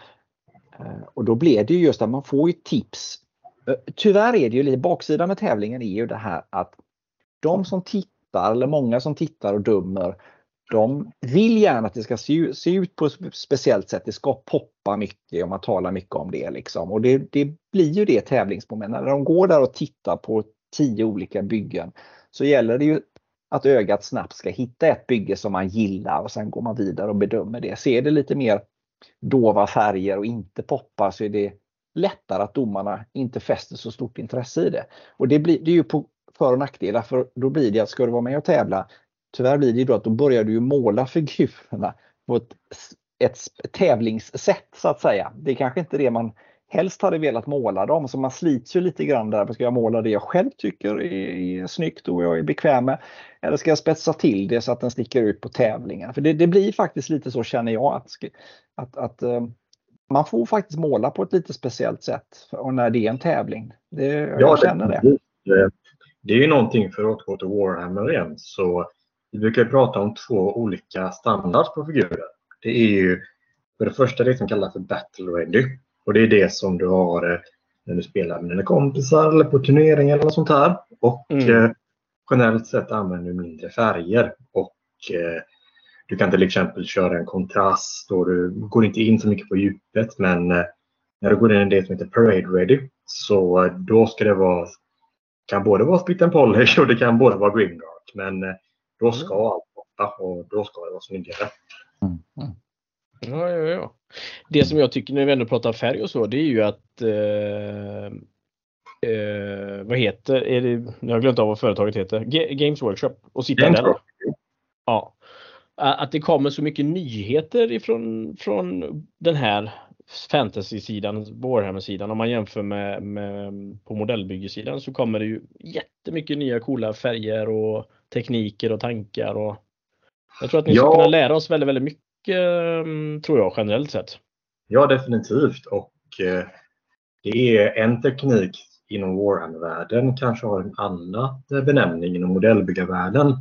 Eh, och då blev det ju just att man får ju tips. Eh, tyvärr är det ju lite baksidan med tävlingen är ju det här att de som tittar, eller många som tittar och dömer, de vill gärna att det ska se, se ut på ett speciellt sätt. Det ska poppa mycket och man talar mycket om det. Liksom. Och det, det blir ju det tävlingsmomentet. När de går där och tittar på tio olika byggen så gäller det ju att ögat snabbt ska hitta ett bygge som man gillar och sen går man vidare och bedömer det. Ser det lite mer dova färger och inte poppar så är det lättare att domarna inte fäster så stort intresse i det. Och det, blir, det är ju på för och nackdelar för då blir det att ska du vara med och tävla Tyvärr blir det ju då att då börjar du måla figurerna på ett, ett tävlingssätt så att säga. Det är kanske inte det man helst hade velat måla dem. Så man slits ju lite grann där. Ska jag måla det jag själv tycker är, är snyggt och jag är bekväm med? Eller ska jag spetsa till det så att den sticker ut på tävlingen? För det, det blir faktiskt lite så känner jag att, att, att eh, man får faktiskt måla på ett lite speciellt sätt och när det är en tävling. Det, ja, jag känner det. Det, det är ju någonting för att återgå till Warhammer igen. Så vi brukar prata om två olika standards på figurer. Det är ju för det första det som kallas för battle ready. Och det är det som du har eh, när du spelar med dina kompisar eller på turneringar eller sånt här. Och mm. eh, generellt sett använder du mindre färger. Och eh, du kan till exempel köra en kontrast och du går inte in så mycket på djupet. Men när du går in i det som heter parade ready så då ska det vara kan både vara split and polish och det kan både vara grimdark. Men då ska mm. allt borta och då ska det vara snyggare. Mm. Ja, ja, ja. Det som jag tycker när vi ändå pratar färg och så, det är ju att eh, eh, vad heter, är det, jag har glömt av vad företaget heter, G Games Workshop och Citadel. Ja. Att det kommer så mycket nyheter ifrån från den här fantasy-sidan, Warhammer-sidan, om man jämför med, med på modellbyggesidan så kommer det ju jättemycket nya coola färger och tekniker och tankar. Och jag tror att ni ja. ska kunna lära oss väldigt, väldigt mycket, tror jag, generellt sett. Ja, definitivt. Och eh, det är en teknik inom Warhammer-världen, kanske har en annan benämning inom modellbyggarvärlden.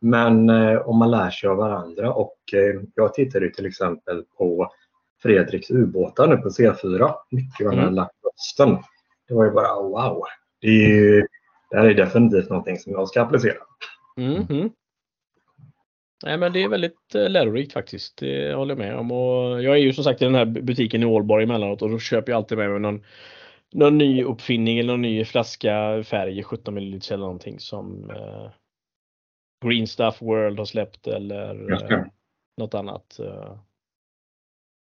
Men eh, om man lär sig av varandra och eh, jag tittade till exempel på Fredriks ubåtar nu på C4. Mycket vad han mm. lagt rösten. Det var ju bara wow. Det, är ju, det här är definitivt någonting som jag ska applicera. Mm -hmm. Nej men det är väldigt eh, lärorikt faktiskt. Det håller jag med om. Och jag är ju som sagt i den här butiken i Ålborg emellanåt och då köper jag alltid med mig någon, någon ny uppfinning eller någon ny flaska färg, 17 ml eller någonting som eh, Green Stuff World har släppt eller eh, något annat. Eh.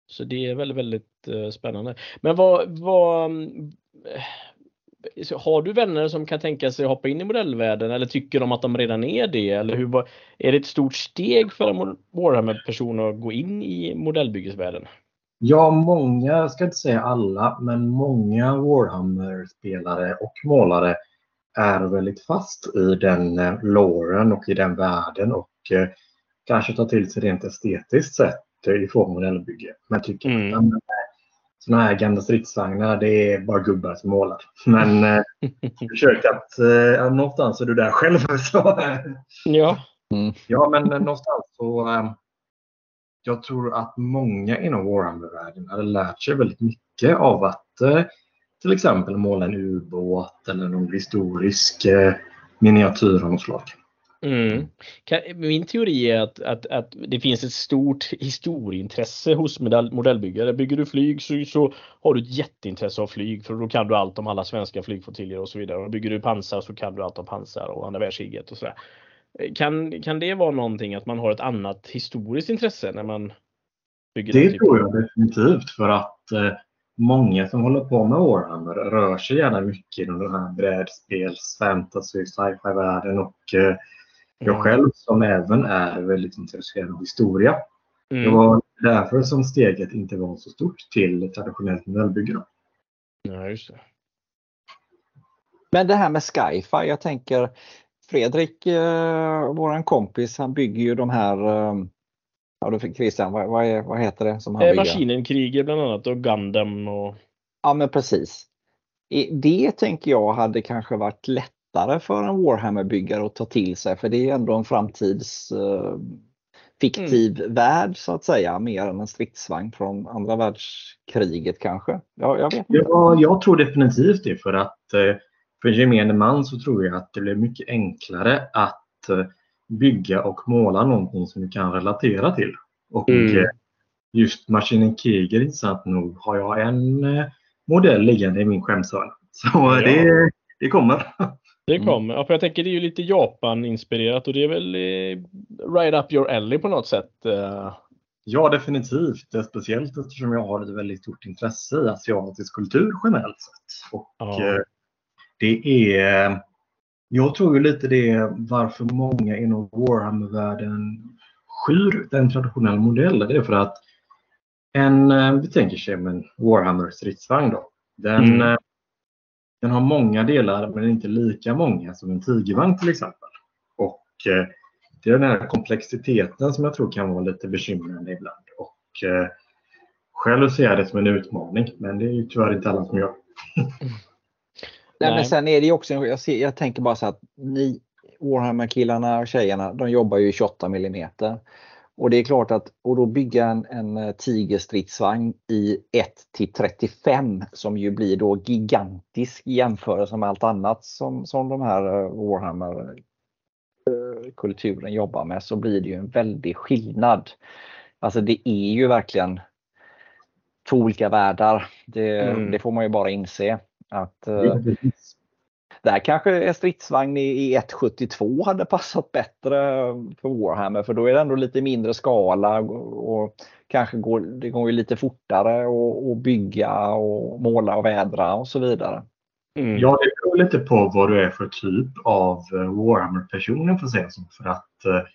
Så det är väldigt, väldigt eh, spännande. Men vad, vad har du vänner som kan tänka sig hoppa in i modellvärlden eller tycker de att de redan är det? Eller hur, är det ett stort steg för en Warhammer-person att gå in i modellbyggesvärlden? Ja, många, jag ska inte säga alla, men många Warhammer-spelare och målare är väldigt fast i den eh, låren och i den världen och eh, kanske tar till sig rent estetiskt sett i form av modellbygge. Men tycker mm. att sådana här gamla stridsvagnar, det är bara gubbar som målar. Men eh, <laughs> försök att, eh, någonstans är du där själv. <laughs> Så, ja. Mm. Ja, men någonstans så eh, jag tror att många inom Warhammer-världen hade lärt sig väldigt mycket av att eh, till exempel måla en ubåt eller någon historisk eh, miniatyr av något slag. Mm. Min teori är att, att, att det finns ett stort historieintresse hos modell, modellbyggare. Bygger du flyg så, så, har du ett jätteintresse av flyg för då kan du allt om alla svenska flygflottiljer och så vidare. Och bygger du pansar så kan du allt om pansar och andra världskriget och sådär. Kan, kan det vara någonting att man har ett annat historiskt intresse när man bygger? Det tror jag definitivt för att eh, många som håller på med Warhammer rör sig gärna mycket inom den här brädspels, fantasy, sci-fi-världen och eh, jag mm. själv som även är väldigt intresserad av historia. Mm. Det var därför som steget inte var så stort till traditionellt modellbygge. Ja, just det. Men det här med Skyfi, jag tänker Fredrik, eh, våran kompis, han bygger ju de här eh, Ja, då fick Christian, vad, vad, är, vad heter det som han eh, Maskinenkriger bland annat och Gundam och... Ja men precis. Det tänker jag hade kanske varit lätt lättare för en Warhammer-byggare att ta till sig för det är ändå en framtids uh, fiktiv mm. värld så att säga, mer än en stridsvagn från andra världskriget kanske. Ja, jag, vet inte. Ja, jag tror definitivt det för att eh, för gemene man så tror jag att det blir mycket enklare att eh, bygga och måla någonting som du kan relatera till. Och Mm. eh, just maskinen Keger, intressant nog, har jag en eh, modell liggande i min skämshörna. Så Ja. det, det kommer. Det Mm. kommer. Ja, för jag tänker det är ju lite Japan-inspirerat och det är väl eh, right up your alley på något sätt. eh. Ja, definitivt. Är Speciellt eftersom jag har ett väldigt stort intresse i asiatisk kultur generellt sett. Och Ja. eh, det är, jag tror ju lite det är varför många inom Warhammer-världen skyr den traditionella modellen. Det är för att en, eh, vi tänker sig en Warhammer-stridsvagn då. Den, Mm. Den har många delar men inte lika många som en tigervagn till exempel. Och eh, det är den här komplexiteten som jag tror kan vara lite bekymrande ibland. Och eh, själv ser jag det som en utmaning, men det är ju tyvärr inte alla som gör. Nej, <laughs> Nej. men sen är det också, jag, ser, jag tänker bara så att ni Warhammer-killarna och tjejerna, de jobbar ju i 28 mm. Och det är klart att, och då bygga en, en eh, tigerstridsvagn i 1 till 35 som ju blir då gigantisk i jämförelse med allt annat som, som de här eh, Warhammer eh, kulturen jobbar med så blir det ju en väldig skillnad. Alltså det är ju verkligen två olika världar. Det, Mm. det får man ju bara inse. Att, där kanske en stridsvagn i, i 1.72 hade passat bättre för Warhammer för då är det ändå lite mindre skala och, och kanske går det går ju lite fortare att bygga och måla och vädra och så vidare. Mm. Ja, det beror lite på vad du är för typ av eh, Warhammer-person får säga så. För att eh,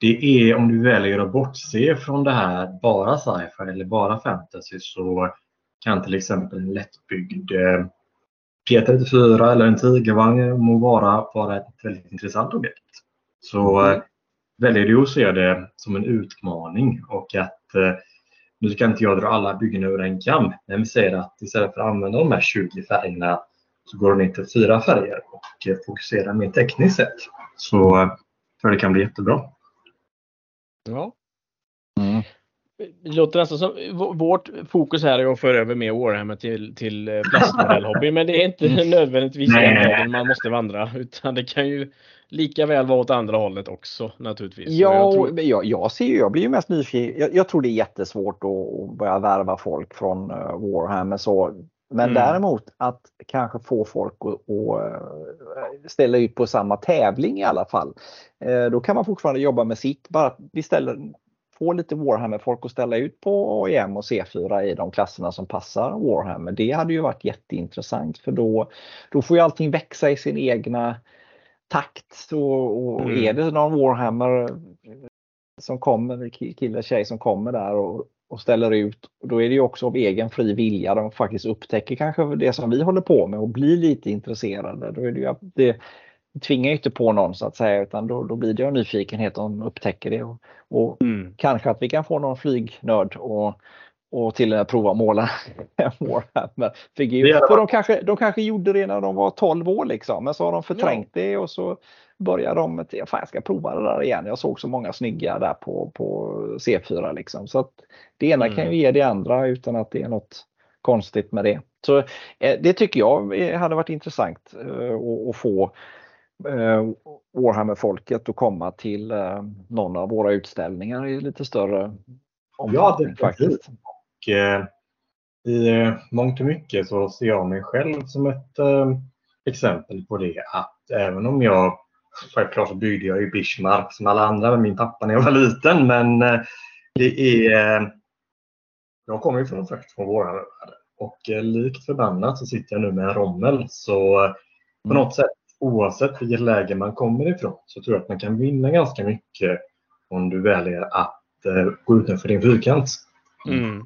det är om du väljer att bortse från det här bara sci-fi eller bara fantasy så kan till exempel en lättbyggd eh, P34 eller en tigervagn må vara, vara ett väldigt intressant objekt. Så eh, väljer du att se det som en utmaning och att eh, nu ska inte jag dra alla byggen över en kam, men vi säger att istället för att använda de här 20 färgerna så går du ner till fyra färger och eh, fokuserar mer tekniskt sett. Så tror jag det kan bli jättebra. Ja. Mm. Det låter nästan som vårt fokus här är att föra över mer Warhammer till, till eh, plastmodellhobby. Men det är inte nödvändigtvis Nej. den vägen man måste vandra. Utan det kan ju lika väl vara åt andra hållet också naturligtvis. Ja, jag tror- jag, jag ser ju, jag blir ju mest nyfiken. Jag, jag tror det är jättesvårt att, att börja värva folk från uh, Warhammer så. Men Mm. däremot att kanske få folk att, att eh, ställa ut på samma tävling i alla fall. Eh, Då kan man fortfarande jobba med sitt, bara vi ställer, får lite Warhammer-folk att ställa ut på AIM och C4 i de klasserna som passar Warhammer. Det hade ju varit jätteintressant för då, då får ju allting växa i sin egna takt. Och, och Mm. är det någon Warhammer som kommer, kille tjej som kommer där och, och ställer ut, då är det ju också av egen fri vilja de faktiskt upptäcker kanske det som vi håller på med och blir lite intresserade. Då är det, ju, det tvingar ju inte på någon så att säga utan då, då blir det en nyfikenhet om de upptäcker det. Och, och Mm. kanske att vi kan få någon flygnörd och, och till och med prova måla <laughs> Warhammer-figur. För de kanske, de kanske gjorde det när de var 12 år liksom, men så har de förträngt det och så börjar de med att jag ska prova det där igen. Jag såg så många snygga där på, på C4 liksom. Så att det ena Mm. kan ju ge det andra utan att det är något konstigt med det. Så eh, det tycker jag eh, hade varit intressant eh, att- få Warhammer-folket att komma till eh, någon av våra utställningar i lite större omfattning definitivt. faktiskt. Och, eh, I eh, mångt och mycket så ser jag mig själv som ett eh, exempel på det. Att även om jag, självklart så byggde jag ju Bismarck som alla andra med min pappa när jag var liten. Men eh, det är, eh, jag kommer ju från först från Warhammer-världen. Och eh, likt förbannat så sitter jag nu med en rommel. Så eh, på något sätt oavsett vilket läge man kommer ifrån så tror jag att man kan vinna ganska mycket om du väljer att eh, gå utanför din fyrkant. Mm.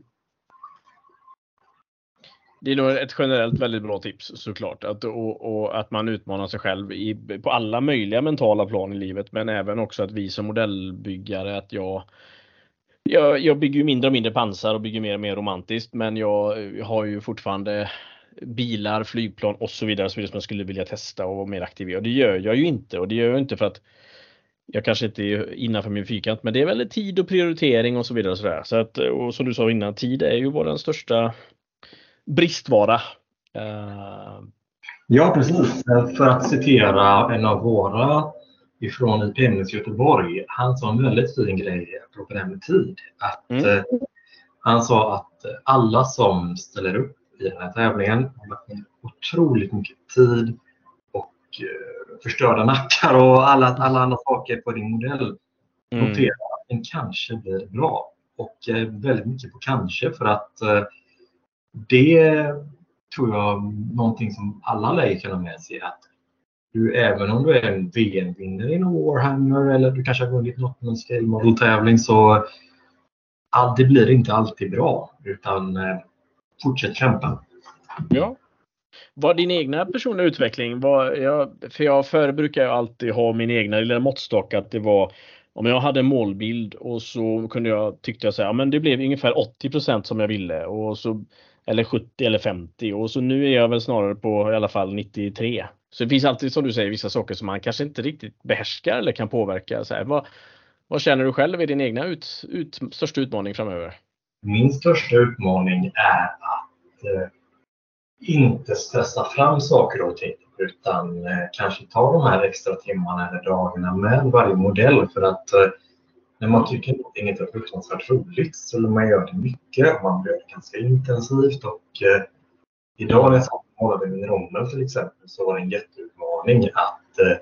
Det är nog ett generellt väldigt bra tips såklart. Att, och, och att man utmanar sig själv i, på alla möjliga mentala plan i livet. Men även också att vi som modellbyggare, att jag jag, jag bygger ju mindre och mindre pansar och bygger mer och mer romantiskt. Men jag har ju fortfarande bilar, flygplan och så vidare, så vidare som jag skulle vilja testa och vara mer aktiv i. Och det gör jag ju inte. Och det gör jag inte för att jag kanske inte är innanför min fyrkant, men det är väl tid och prioritering och så vidare. Och, så. Så att, och som du sa innan, tid är ju vår största bristvara. Eh, Ja, precis. För att citera en av våra ifrån IPMs Göteborg. Han sa en väldigt fin grej apropå det här med tid. Att, mm. eh, han sa att alla som ställer upp i den här tävlingen har lagt ner otroligt mycket tid och eh, förstörda nackar och alla, alla andra saker på din modell. Mm. Notera att den kanske blir bra. Och eh, väldigt mycket på kanske för att eh, det tror jag någonting som alla lär kunna med sig att du, även om du är en VM-vinnare inom Warhammer eller du kanske har vunnit något med en scale model-tävling så all, det blir inte alltid bra utan eh, fortsätt kämpa. Ja. Vad din egna personliga utveckling var, jag, för jag förr brukar jag alltid ha min egna lilla måttstock att det var om jag hade en målbild och så kunde jag, tyckte jag säga, ja men det blev ungefär 80% som jag ville och så eller 70 eller 50 och så nu är jag väl snarare på i alla fall 93. Så det finns alltid som du säger vissa saker som man kanske inte riktigt behärskar eller kan påverka. Så här, vad, vad känner du själv är din egna ut, ut, största utmaning framöver? Min största utmaning är att eh, inte stressa fram saker och ting utan eh, kanske ta de här extra timmarna eller dagarna med varje modell för att eh, när man tycker att någonting inte är fruktansvärt roligt så vill man göra det mycket man gör det ganska intensivt och eh, idag när jag målade min rommel till exempel så var det en jätteutmaning att eh,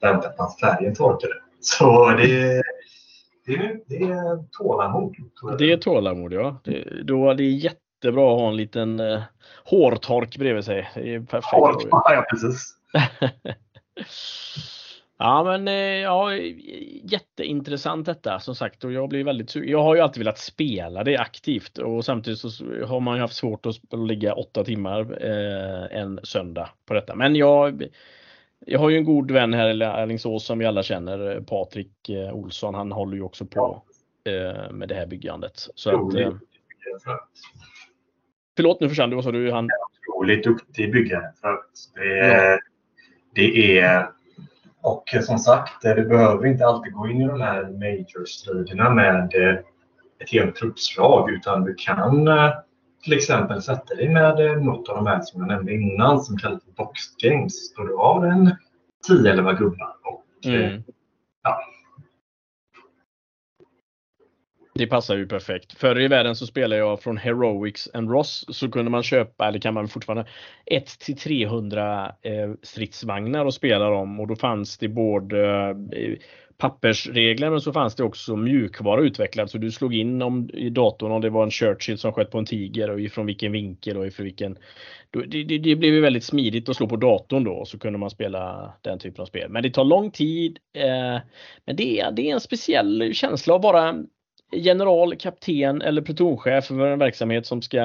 vänta på att färgen torkade. Så det, det, det är tålamod. Det är tålamod ja. Det, då är det jättebra att ha en liten eh, hårtork bredvid sig. Det är perfekt. Hårtork, ja precis. <laughs> Ja men ja, jätteintressant detta som sagt och jag blir väldigt Jag har ju alltid velat spela det aktivt och samtidigt så har man ju haft svårt att ligga åtta timmar eh, en söndag på detta. Men jag, jag har ju en god vän här i Alingsås som vi alla känner, Patrik eh, Olsson. Han håller ju också på eh, med det här byggandet. Så att, eh, förlåt nu försvann du, vad sa du? Han... Otroligt duktig byggare. Det är, det är och som sagt, det behöver inte alltid gå in i de här major-striderna med eh, ett helt truppslag utan du kan eh, till exempel sätta dig med eh, något av de här som jag nämnde innan som kallas box games. Då du har en 10-11 gubbar. Och, mm. ja, det passar ju perfekt. Förr i världen så spelade jag från Heroics and Ross så kunde man köpa, eller kan man fortfarande, 1 till 300 eh, stridsvagnar och spela dem och då fanns det både eh, pappersregler men så fanns det också mjukvara utvecklad så du slog in om, i datorn om det var en Churchill som sköt på en tiger och ifrån vilken vinkel och ifrån vilken. Då, det, det, det, blev ju väldigt smidigt att slå på datorn då och så kunde man spela den typen av spel. Men det tar lång tid. Eh, men det är, det är en speciell känsla att vara general, kapten eller plutonchef för en verksamhet som ska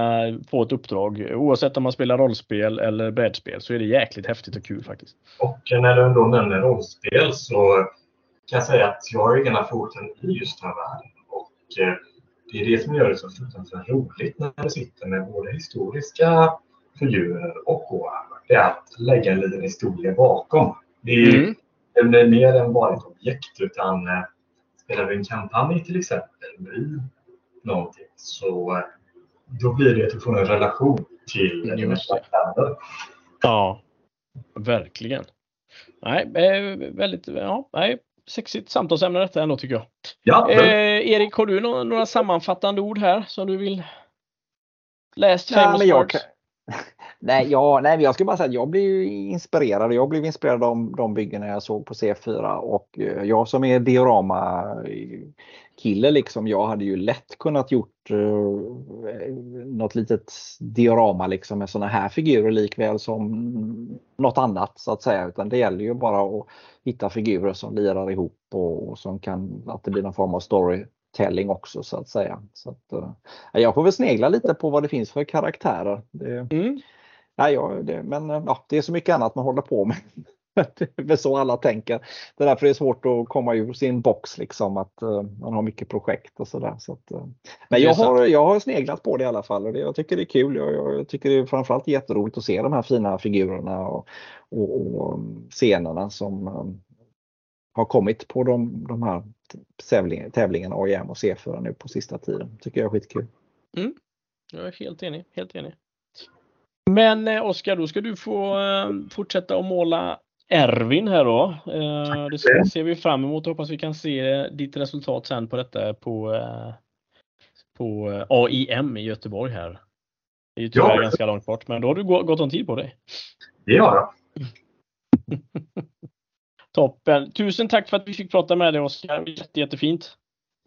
få ett uppdrag. Oavsett om man spelar rollspel eller brädspel så är det jäkligt häftigt och kul faktiskt. Och när du ändå nämner rollspel så kan jag säga att jag har egna foten i just den här världen. Och eh, det är det som gör det så fruktansvärt roligt när du sitter med både historiska figurer och Warhammer. Det är att lägga en liten historia bakom. Det är, mm. det är mer än bara ett objekt utan eh, spelar du en kampanj till exempel i någonting så eh, då blir det att du får en relation till dina karaktärer. Ja, verkligen. Nej, väldigt, ja, nej, sexigt samtalsämne detta ändå tycker jag. Ja, eh, Erik, har du några, några sammanfattande ord här som du vill läst ja, kan, Nej, ja, nej, jag skulle bara säga att jag blev inspirerad. Jag blev inspirerad av de byggena jag såg på C4 och eh, jag som är diorama eh, kille liksom, jag hade ju lätt kunnat gjort uh, något litet diorama liksom med sådana här figurer likväl som något annat så att säga. Utan det gäller ju bara att hitta figurer som lirar ihop och, och som kan, att det blir någon form av storytelling också så att säga. Så att, jag får väl snegla lite på vad det finns för karaktärer. Det, mm. Nej, ja, det, men ja, det är så mycket annat man håller på med. <laughs> det är väl så alla tänker. Det är därför det är svårt att komma ur sin box liksom att uh, man har mycket projekt och sådär. Så att, uh. Men jag har, jag har sneglat på det i alla fall och det, jag tycker det är kul. Jag, jag, tycker det är framförallt jätteroligt att se de här fina figurerna och, och, och um, scenerna som um, har kommit på de, de här tävlingarna AIM och C4 nu på sista tiden. Tycker jag är skitkul. Mm. Jag är helt enig. Helt enig. Men eh, Oskar, då ska du få eh, fortsätta att måla Ervin här då. Eh, det ser, vi fram emot. Hoppas vi kan se ditt resultat sen på detta på, på AIM i Göteborg här. Det är ju tyvärr Ja. ganska långt bort, men då har du gå- gott om tid på dig. Det gör jag. <laughs> Toppen! Tusen tack för att vi fick prata med dig Oskar. Jätte, jättefint.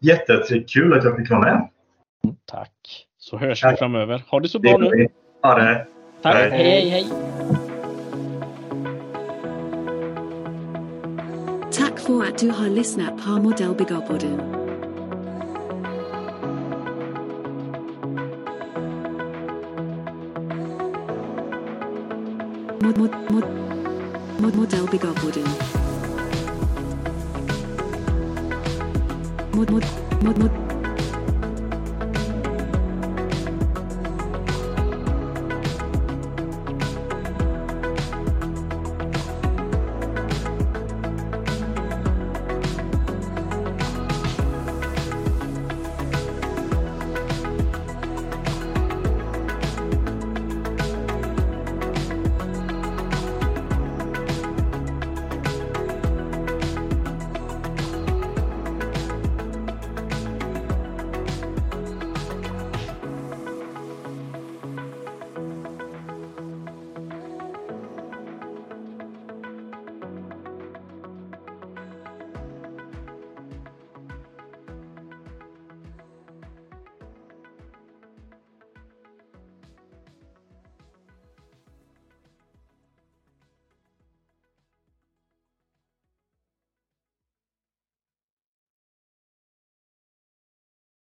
Jättekul att jag fick vara med. Tack! Så hörs vi Tack. framöver. Ha det så Det bra gör nu. vi. Ha det. Tack! Hej. hej, hej! Tack för att du har lyssnat på Modellbyggarpodden. Mod, mod, mod, mod, Modellbyggarpodden. Mod, mod, mod, mod,